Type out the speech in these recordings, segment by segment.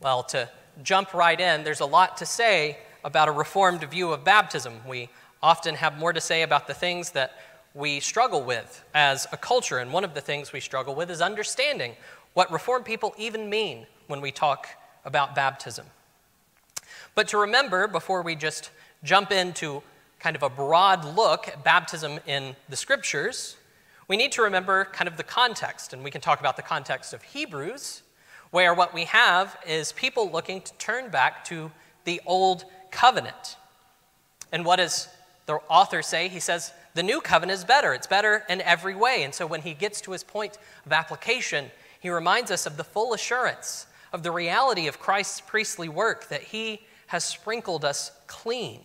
Well, to jump right in, there's a lot to say about a reformed view of baptism. We often have more to say about the things that we struggle with as a culture, and one of the things we struggle with is understanding what reformed people even mean when we talk about baptism. But to remember, before we just jump into kind of a broad look at baptism in the scriptures, we need to remember kind of the context, and we can talk about the context of Hebrews, where what we have is people looking to turn back to the old covenant. And what does the author say? He says, the new covenant is better. It's better in every way. And so when he gets to his point of application, he reminds us of the full assurance of the reality of Christ's priestly work, that he has sprinkled us clean.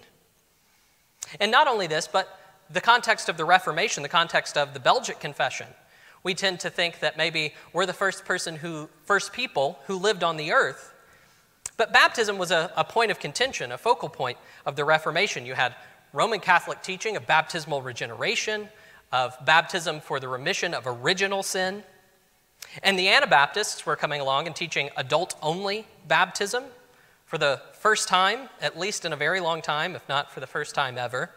And not only this, but the context of the Reformation, the context of the Belgic Confession, we tend to think that maybe we're the first person who, first people who lived on the earth. But baptism was a, a point of contention, a focal point of the Reformation. You had Roman Catholic teaching of baptismal regeneration, of baptism for the remission of original sin. And the Anabaptists were coming along and teaching adult only baptism for the first time, at least in a very long time, if not for the first time ever.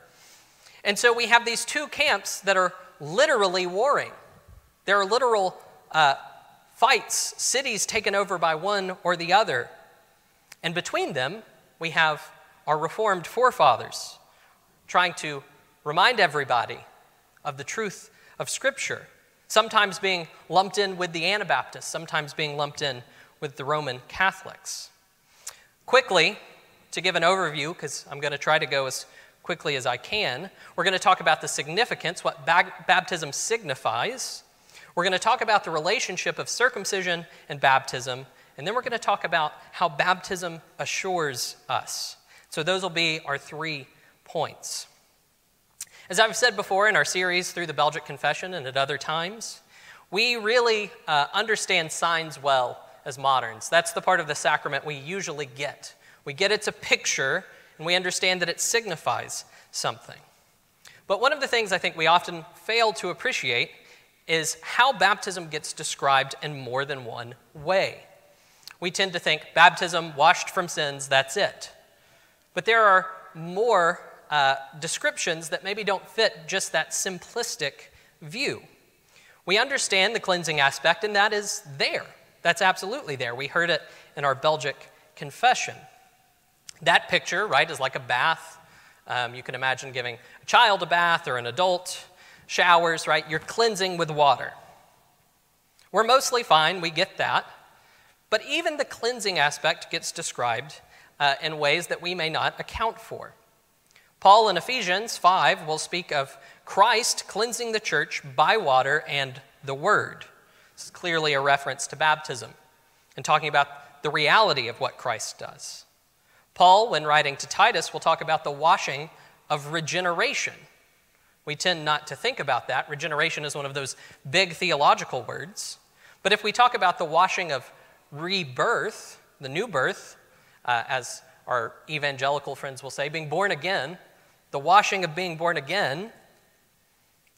And so we have these two camps that are literally warring. There are literal uh, fights, cities taken over by one or the other. And between them, we have our Reformed forefathers trying to remind everybody of the truth of Scripture, sometimes being lumped in with the Anabaptists, sometimes being lumped in with the Roman Catholics. Quickly, to give an overview, because I'm going to try to go as quickly as I can. We're going to talk about the significance, what baptism signifies. We're going to talk about the relationship of circumcision and baptism. And then we're going to talk about how baptism assures us. So, those will be our three points. As I've said before in our series through the Belgic Confession and at other times, we really uh, understand signs well as moderns. That's the part of the sacrament we usually get. We get it's a picture and we understand that it signifies something. But one of the things I think we often fail to appreciate is how baptism gets described in more than one way. We tend to think baptism, washed from sins, that's it. But there are more uh, descriptions that maybe don't fit just that simplistic view. We understand the cleansing aspect, and that is there. That's absolutely there. We heard it in our Belgic confession. That picture, right, is like a bath. Um, you can imagine giving a child a bath or an adult showers, right? You're cleansing with water. We're mostly fine, we get that. But even the cleansing aspect gets described uh, in ways that we may not account for. Paul in Ephesians 5 will speak of Christ cleansing the church by water and the word. This is clearly a reference to baptism and talking about the reality of what Christ does. Paul, when writing to Titus, will talk about the washing of regeneration. We tend not to think about that. Regeneration is one of those big theological words. But if we talk about the washing of rebirth, the new birth, uh, as our evangelical friends will say, being born again, the washing of being born again,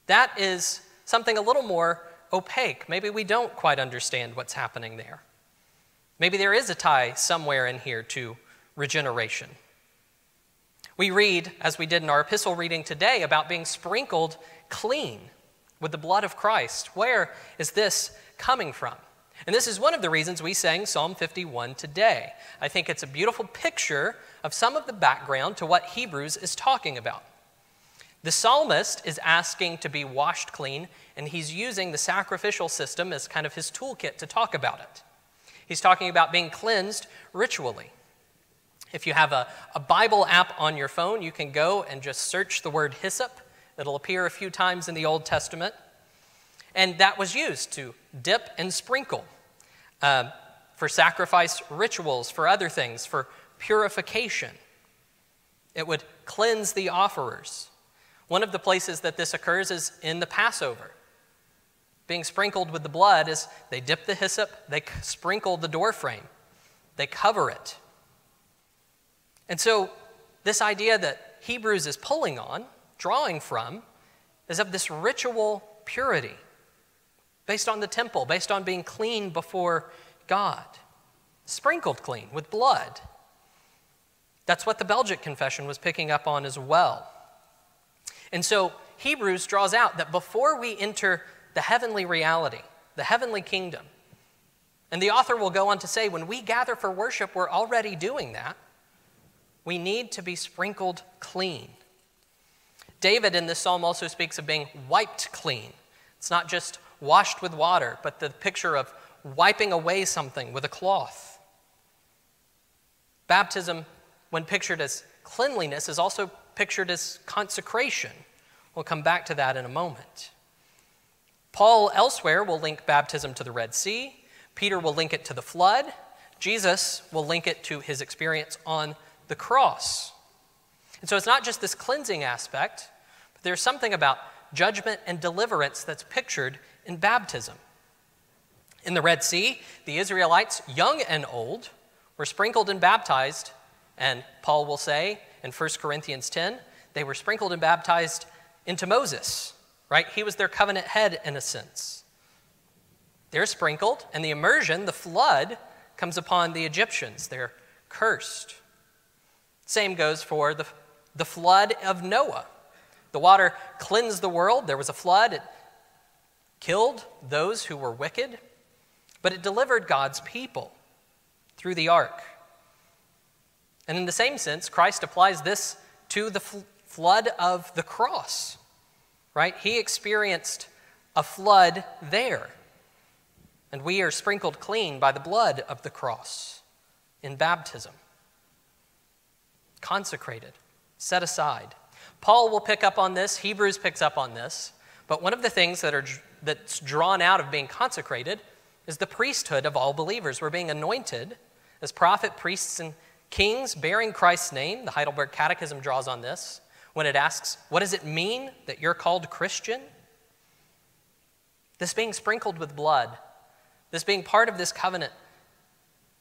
that is something a little more opaque. Maybe we don't quite understand what's happening there. Maybe there is a tie somewhere in here to regeneration. We read, as we did in our epistle reading today, about being sprinkled clean with the blood of Christ. Where is this coming from? And this is one of the reasons we sang Psalm 51 today. I think it's a beautiful picture of some of the background to what Hebrews is talking about. The psalmist is asking to be washed clean, and he's using the sacrificial system as kind of his toolkit to talk about it. He's talking about being cleansed ritually. If you have a, a Bible app on your phone, you can go and just search the word hyssop. It'll appear a few times in the Old Testament. And that was used to dip and sprinkle uh, for sacrifice rituals, for other things, for purification. It would cleanse the offerers. One of the places that this occurs is in the Passover. Being sprinkled with the blood is they dip the hyssop, they sprinkle the doorframe, they cover it. And so, this idea that Hebrews is pulling on, drawing from, is of this ritual purity based on the temple, based on being clean before God. sprinkled clean with blood. That's what the Belgic Confession was picking up on as well. And so Hebrews draws out that before we enter the heavenly reality, the heavenly kingdom, and the author will go on to say, when we gather for worship, we're already doing that. We need to be sprinkled clean. David in this psalm also speaks of being wiped clean. It's not just washed with water, but the picture of wiping away something with a cloth. Baptism, when pictured as cleanliness, is also pictured as consecration. We'll come back to that in a moment. Paul elsewhere will link baptism to the Red Sea. Peter will link it to the flood. Jesus will link it to his experience on the cross. And so it's not just this cleansing aspect, but there's something about judgment and deliverance that's pictured in baptism. In the Red Sea, the Israelites, young and old, were sprinkled and baptized, and Paul will say in 1 Corinthians 10, they were sprinkled and baptized into Moses, right? He was their covenant head in a sense. They're sprinkled, and the immersion, the flood, comes upon the Egyptians. They're cursed. Same goes for the, the flood of Noah. The water cleansed the world. There was a flood. It killed those who were wicked, but it delivered God's people through the ark. And in the same sense, Christ applies this to the fl- flood of the cross, right? He experienced a flood there. And we are sprinkled clean by the blood of the cross in baptism. Consecrated, set aside. Paul will pick up on this, Hebrews picks up on this, but one of the things that are, that's drawn out of being consecrated is the priesthood of all believers. We're being anointed as prophet, priests, and kings bearing Christ's name. The Heidelberg Catechism draws on this when it asks, What does it mean that you're called Christian? This being sprinkled with blood, this being part of this covenant,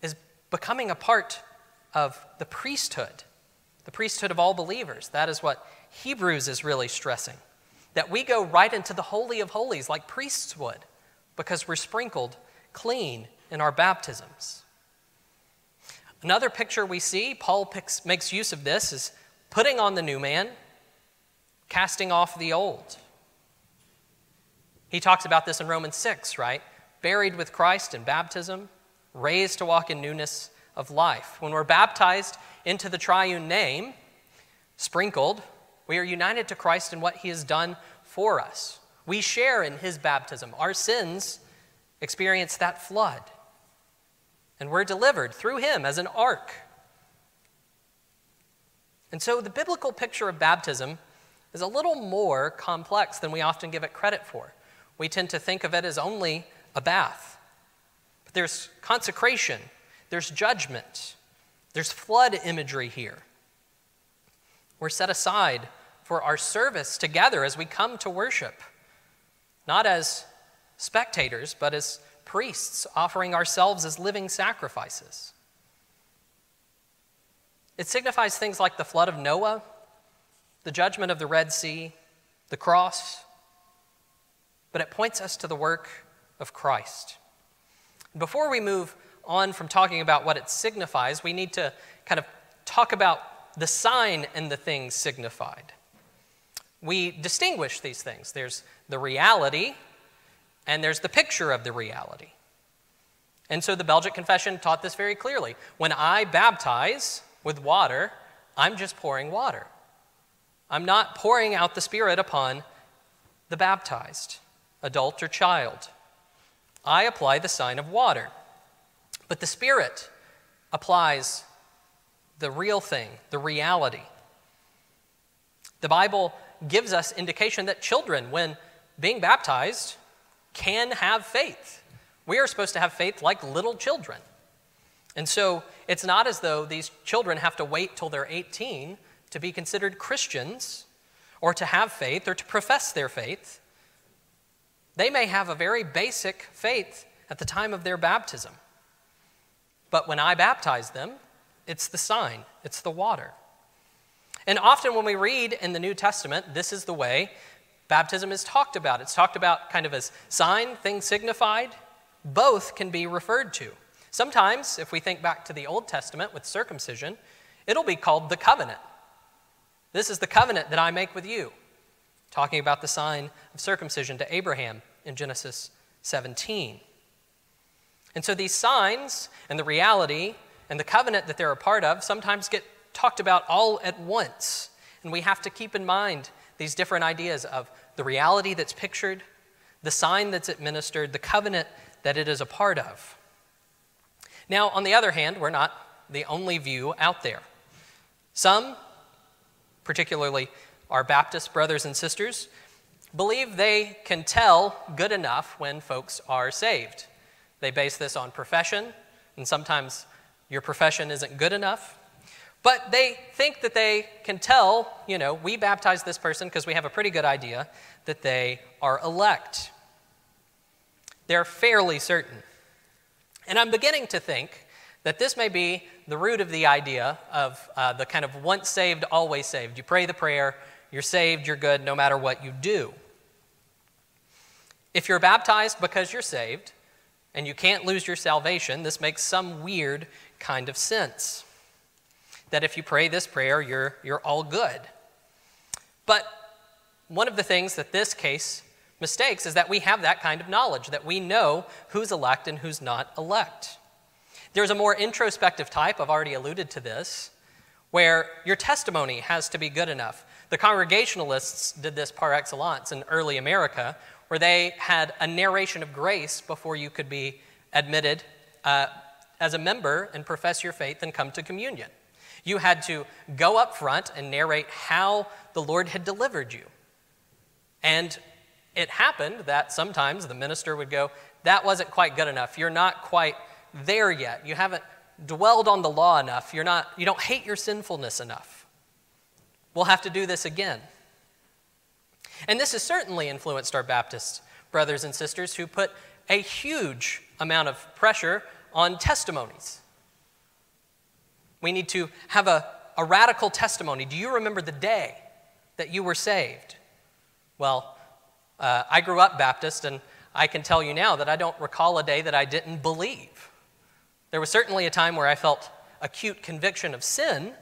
is becoming a part of the priesthood, the priesthood of all believers. That is what Hebrews is really stressing. That we go right into the Holy of Holies like priests would because we're sprinkled clean in our baptisms. Another picture we see, Paul picks, makes use of this, is putting on the new man, casting off the old. He talks about this in Romans 6, right? Buried with Christ in baptism, raised to walk in newness of life. When we're baptized into the triune name, sprinkled, we are united to Christ in what he has done for us. We share in his baptism. Our sins experience that flood. And we're delivered through him as an ark. And so the biblical picture of baptism is a little more complex than we often give it credit for. We tend to think of it as only a bath. But there's consecration, there's judgment, there's flood imagery here. We're set aside for our service together as we come to worship, not as spectators, but as priests offering ourselves as living sacrifices. It signifies things like the flood of Noah, the judgment of the Red Sea, the cross, but it points us to the work of Christ. Before we move on from talking about what it signifies, we need to kind of talk about the sign and the things signified. We distinguish these things. There's the reality, and there's the picture of the reality. And so the Belgic Confession taught this very clearly. When I baptize with water, I'm just pouring water. I'm not pouring out the Spirit upon the baptized, adult or child. I apply the sign of water. But the Spirit applies the real thing, the reality. The Bible gives us indication that children, when being baptized, can have faith. We are supposed to have faith like little children. And so it's not as though these children have to wait till they're 18 to be considered Christians or to have faith or to profess their faith. They may have a very basic faith at the time of their baptism. But when I baptize them, it's the sign, it's the water. And often when we read in the New Testament, this is the way baptism is talked about. It's talked about kind of as sign, thing signified. Both can be referred to. Sometimes, if we think back to the Old Testament with circumcision, it'll be called the covenant. This is the covenant that I make with you, talking about the sign of circumcision to Abraham in Genesis 17. And so these signs and the reality and the covenant that they're a part of sometimes get talked about all at once. And we have to keep in mind these different ideas of the reality that's pictured, the sign that's administered, the covenant that it is a part of. Now, on the other hand, we're not the only view out there. Some, particularly our Baptist brothers and sisters, believe they can tell good enough when folks are saved. They base this on profession, and sometimes your profession isn't good enough. But they think that they can tell, you know, we baptize this person because we have a pretty good idea that they are elect. They're fairly certain. And I'm beginning to think that this may be the root of the idea of uh, the kind of once saved, always saved. You pray the prayer, you're saved, you're good no matter what you do. If you're baptized because you're saved and you can't lose your salvation, this makes some weird kind of sense. That if you pray this prayer, you're, you're all good. But one of the things that this case mistakes is that we have that kind of knowledge, that we know who's elect and who's not elect. There's a more introspective type, I've already alluded to this, where your testimony has to be good enough. The Congregationalists did this par excellence in early America, where they had a narration of grace before you could be admitted uh, as a member and profess your faith and come to communion. You had to go up front and narrate how the Lord had delivered you. And it happened that sometimes the minister would go, That wasn't quite good enough. You're not quite there yet. You haven't dwelled on the law enough. You're not, you don't hate your sinfulness enough. We'll have to do this again. And this has certainly influenced our Baptist brothers and sisters who put a huge amount of pressure on testimonies. We need to have a, a radical testimony. Do you remember the day that you were saved? Well, uh, I grew up Baptist, and I can tell you now that I don't recall a day that I didn't believe. There was certainly a time where I felt acute conviction of sin,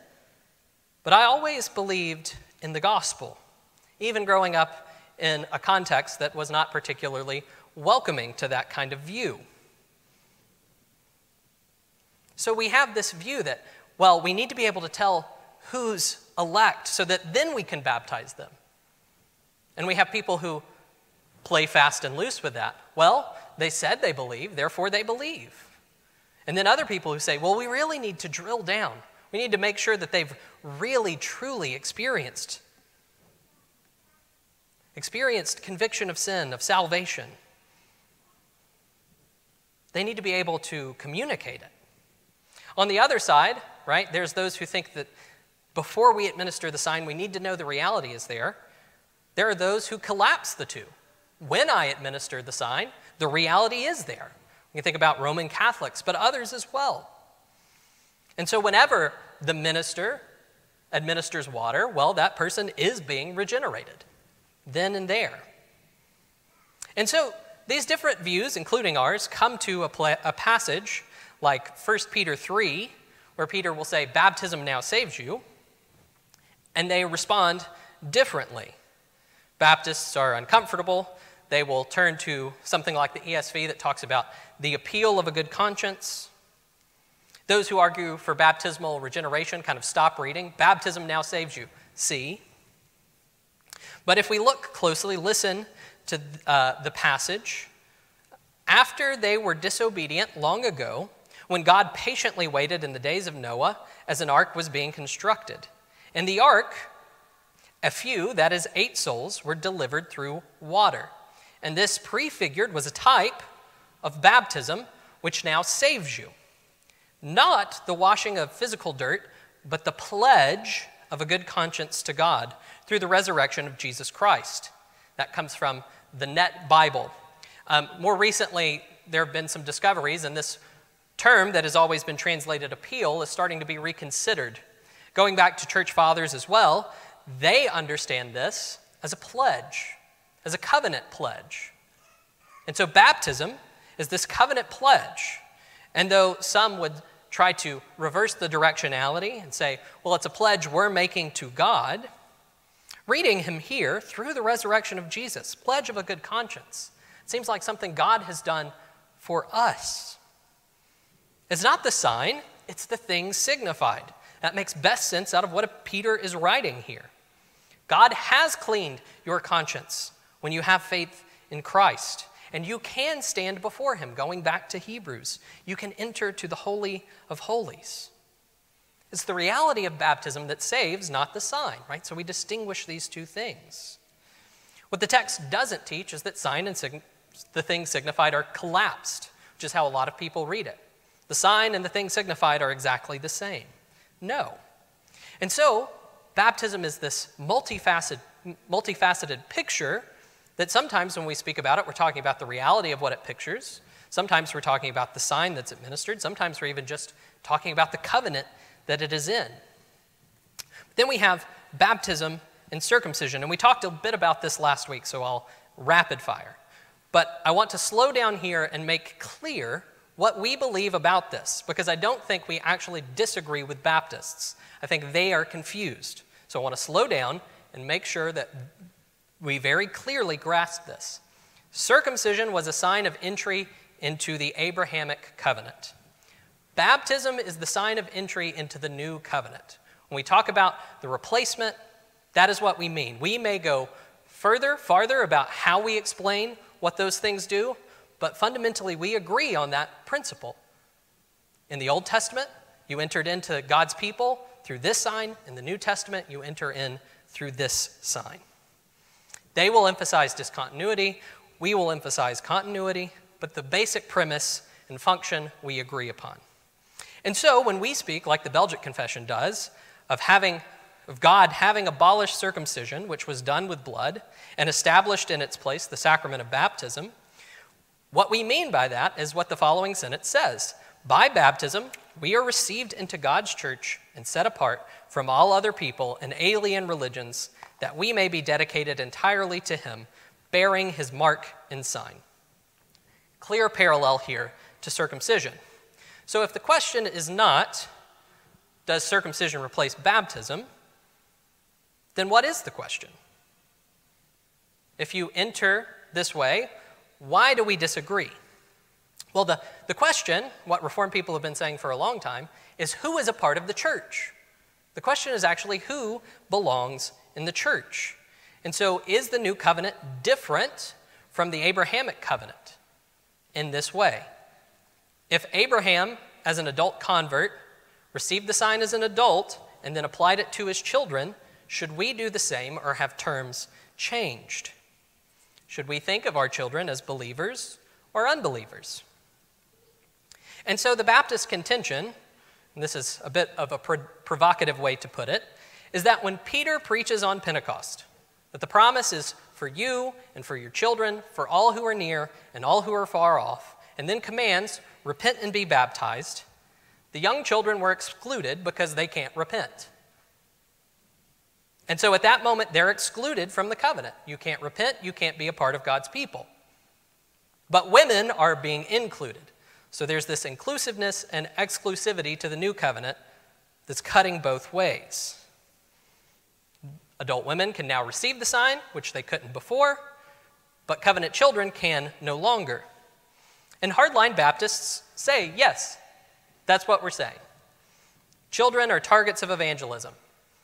but I always believed in the gospel, even growing up in a context that was not particularly welcoming to that kind of view. So we have this view that, well, we need to be able to tell who's elect so that then we can baptize them. And we have people who play fast and loose with that. Well, they said they believe, therefore they believe. And then other people who say, well, we really need to drill down. We need to make sure that they've really, truly experienced experienced conviction of sin, of salvation. They need to be able to communicate it. On the other side, right, there's those who think that before we administer the sign, we need to know the reality is there. There are those who collapse the two. When I administer the sign, the reality is there. You can think about Roman Catholics, but others as well. And so, whenever the minister administers water, well, that person is being regenerated then and there. And so, these different views, including ours, come to a, a passage like 1 Peter 3, where Peter will say, Baptism now saves you, and they respond differently. Baptists are uncomfortable. They will turn to something like the ESV that talks about the appeal of a good conscience. Those who argue for baptismal regeneration kind of stop reading. Baptism now saves you. See? But if we look closely, listen to uh, the passage. After they were disobedient long ago, when God patiently waited in the days of Noah as an ark was being constructed. In the ark, a few, that is, eight souls, were delivered through water. And this prefigured was a type of baptism, which now saves you. Not the washing of physical dirt, but the pledge of a good conscience to God through the resurrection of Jesus Christ. That comes from the Net Bible. Um, more recently, there have been some discoveries, and this term that has always been translated appeal is starting to be reconsidered. Going back to church fathers as well, they understand this as a pledge, as a covenant pledge. And so baptism is this covenant pledge. And though some would try to reverse the directionality and say, well, it's a pledge we're making to God, reading him here through the resurrection of Jesus, pledge of a good conscience, it seems like something God has done for us. It's not the sign, it's the thing signified. That makes best sense out of what Peter is writing here. God has cleaned your conscience when you have faith in Christ. And you can stand before him, going back to Hebrews. You can enter to the Holy of Holies. It's the reality of baptism that saves, not the sign, right? So we distinguish these two things. What the text doesn't teach is that sign and sign, the thing signified are collapsed, which is how a lot of people read it. The sign and the thing signified are exactly the same. No. And so, baptism is this multifaceted, multifaceted picture that sometimes when we speak about it, we're talking about the reality of what it pictures. Sometimes we're talking about the sign that's administered. Sometimes we're even just talking about the covenant that it is in. Then we have baptism and circumcision. And we talked a bit about this last week, so I'll rapid fire. But I want to slow down here and make clear what we believe about this, because I don't think we actually disagree with Baptists. I think they are confused. So I want to slow down and make sure that we very clearly grasp this. Circumcision was a sign of entry into the Abrahamic covenant. Baptism is the sign of entry into the new covenant. When we talk about the replacement, that is what we mean. We may go further, farther about how we explain what those things do, but fundamentally we agree on that principle. In the Old Testament, you entered into God's people through this sign. In the New Testament, you enter in through this sign. They will emphasize discontinuity, we will emphasize continuity, but the basic premise and function we agree upon. And so when we speak, like the Belgic Confession does, of having of God having abolished circumcision, which was done with blood, and established in its place the sacrament of baptism, what we mean by that is what the following sentence says By baptism, we are received into God's church and set apart from all other people and alien religions that we may be dedicated entirely to Him, bearing His mark and sign. Clear parallel here to circumcision. So, if the question is not, does circumcision replace baptism? Then what is the question? If you enter this way, why do we disagree? Well, the, the question, what Reformed people have been saying for a long time, is who is a part of the church? The question is actually who belongs in the church. And so, is the new covenant different from the Abrahamic covenant in this way? If Abraham, as an adult convert, received the sign as an adult and then applied it to his children, should we do the same or have terms changed? Should we think of our children as believers or unbelievers? And so the Baptist contention, this is a bit of a provocative way to put it, is that when Peter preaches on Pentecost, that the promise is for you and for your children, for all who are near and all who are far off, and then commands, repent and be baptized, the young children were excluded because they can't repent. And so at that moment, they're excluded from the covenant. You can't repent, you can't be a part of God's people. But women are being included. So there's this inclusiveness and exclusivity to the new covenant that's cutting both ways. Adult women can now receive the sign, which they couldn't before, but covenant children can no longer. And hardline Baptists say, yes, that's what we're saying. Children are targets of evangelism.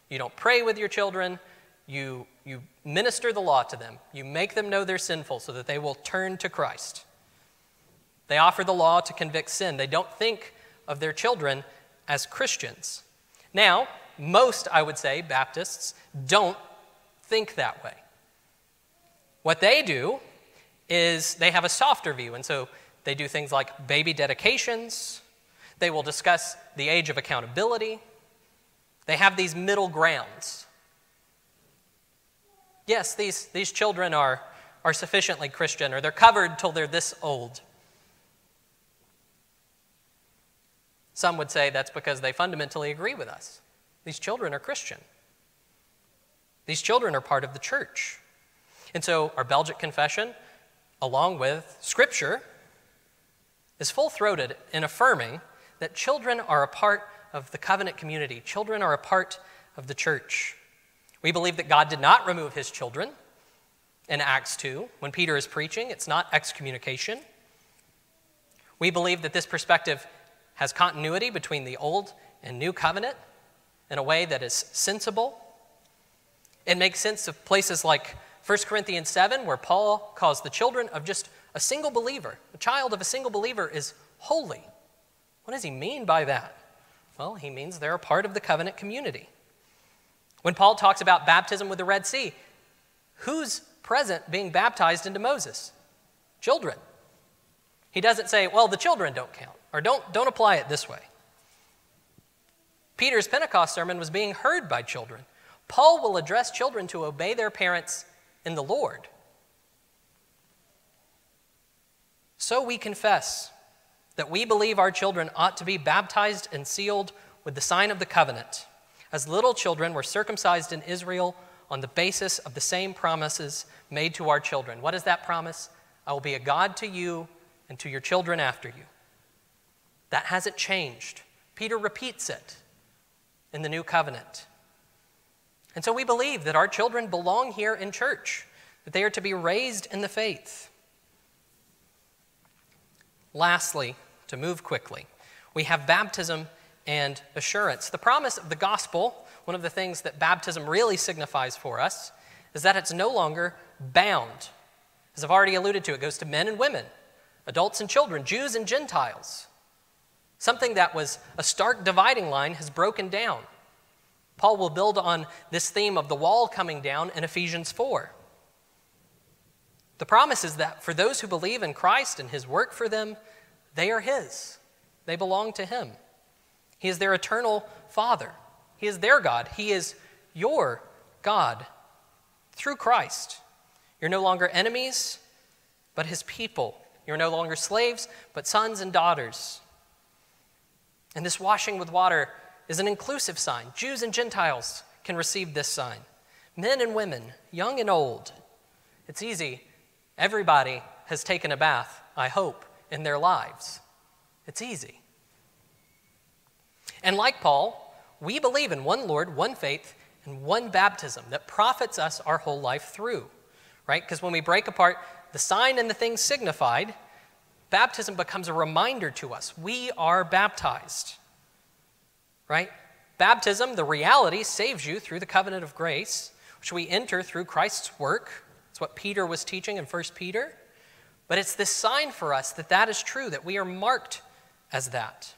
You don't pray with your children. You, you minister the law to them. You make them know they're sinful so that they will turn to Christ. They offer the law to convict sin. They don't think of their children as Christians. Now, most, I would say, Baptists don't think that way. What they do is they have a softer view, and so they do things like baby dedications. They will discuss the age of accountability. They have these middle grounds. Yes, these, these children are, are sufficiently Christian, or they're covered till they're this old. Some would say that's because they fundamentally agree with us. These children are Christian. These children are part of the church. And so, our Belgic confession, along with Scripture, is full throated in affirming that children are a part of the covenant community, children are a part of the church. We believe that God did not remove his children in Acts 2. When Peter is preaching, it's not excommunication. We believe that this perspective has continuity between the old and new covenant in a way that is sensible. It makes sense of places like 1 Corinthians 7, where Paul calls the children of just a single believer, a child of a single believer is holy. What does he mean by that? Well, he means they're a part of the covenant community. When Paul talks about baptism with the Red Sea, who's present being baptized into Moses? Children. He doesn't say, well, the children don't count, or don't, don't apply it this way. Peter's Pentecost sermon was being heard by children. Paul will address children to obey their parents in the Lord. So we confess that we believe our children ought to be baptized and sealed with the sign of the covenant. As little children were circumcised in Israel on the basis of the same promises made to our children. What is that promise? I will be a God to you and to your children after you. That hasn't changed. Peter repeats it in the new covenant. And so we believe that our children belong here in church, that they are to be raised in the faith. Lastly, to move quickly, we have baptism and assurance. The promise of the gospel, one of the things that baptism really signifies for us, is that it's no longer bound. As I've already alluded to, it goes to men and women, adults and children, Jews and Gentiles. Something that was a stark dividing line has broken down. Paul will build on this theme of the wall coming down in Ephesians 4. The promise is that for those who believe in Christ and his work for them, they are his. They belong to him. He is their eternal Father. He is their God. He is your God through Christ. You're no longer enemies, but his people. You're no longer slaves, but sons and daughters. And this washing with water is an inclusive sign. Jews and Gentiles can receive this sign. Men and women, young and old. It's easy Everybody has taken a bath, I hope, in their lives. It's easy. And like Paul, we believe in one Lord, one faith, and one baptism that profits us our whole life through, right? Because when we break apart the sign and the thing signified, baptism becomes a reminder to us we are baptized, right? Baptism, the reality, saves you through the covenant of grace, which we enter through Christ's work what Peter was teaching in 1 Peter. But it's this sign for us that that is true, that we are marked as that.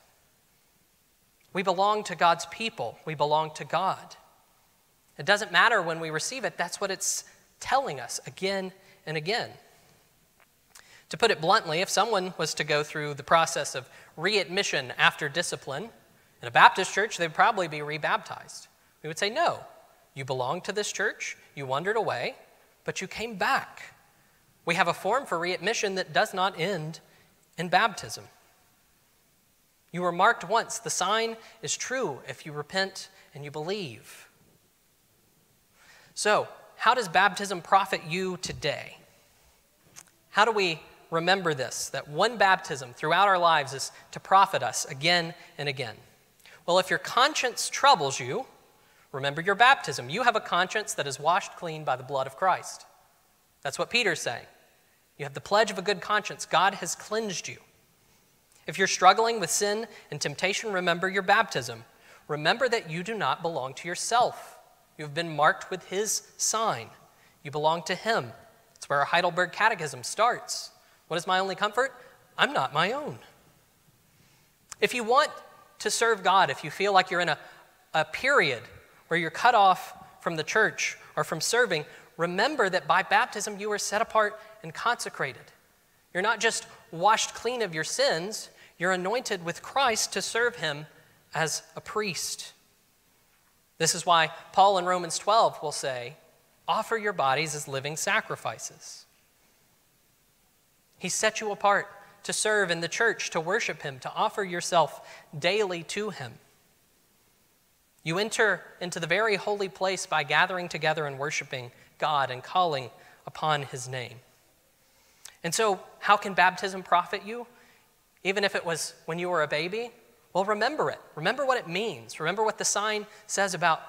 We belong to God's people, we belong to God. It doesn't matter when we receive it, that's what it's telling us again and again. To put it bluntly, if someone was to go through the process of readmission after discipline in a Baptist church, they'd probably be rebaptized. We would say, No, you belong to this church, you wandered away, but you came back. We have a form for readmission that does not end in baptism. You were marked once. The sign is true if you repent and you believe. So, how does baptism profit you today? How do we remember this? That one baptism throughout our lives is to profit us again and again. Well, if your conscience troubles you, Remember your baptism. You have a conscience that is washed clean by the blood of Christ. That's what Peter's saying. You have the pledge of a good conscience. God has cleansed you. If you're struggling with sin and temptation, remember your baptism. Remember that you do not belong to yourself. You have been marked with His sign. You belong to Him. It's where our Heidelberg Catechism starts. What is my only comfort? I'm not my own. If you want to serve God, if you feel like you're in a, a period where you're cut off from the church or from serving, remember that by baptism you are set apart and consecrated. You're not just washed clean of your sins, you're anointed with Christ to serve him as a priest. This is why Paul in Romans 12 will say, Offer your bodies as living sacrifices. He set you apart to serve in the church, to worship him, to offer yourself daily to him. You enter into the very holy place by gathering together and worshiping God and calling upon his name. And so, how can baptism profit you? Even if it was when you were a baby, well, remember it. Remember what it means. Remember what the sign says about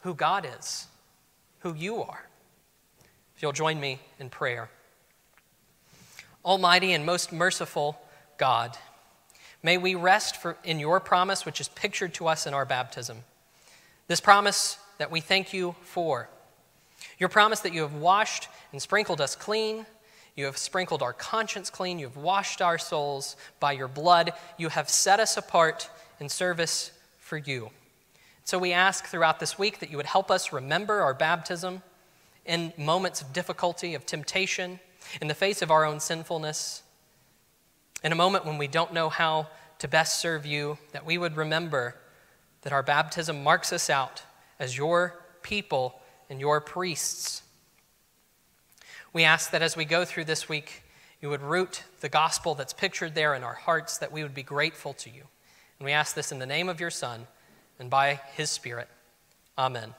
who God is, who you are. If you'll join me in prayer. Almighty and most merciful God, may we rest in your promise, which is pictured to us in our baptism. This promise that we thank you for. Your promise that you have washed and sprinkled us clean. You have sprinkled our conscience clean. You have washed our souls by your blood. You have set us apart in service for you. So we ask throughout this week that you would help us remember our baptism in moments of difficulty, of temptation, in the face of our own sinfulness, in a moment when we don't know how to best serve you, that we would remember that our baptism marks us out as your people and your priests. We ask that as we go through this week, you would root the gospel that's pictured there in our hearts, that we would be grateful to you. And we ask this in the name of your Son and by his Spirit. Amen.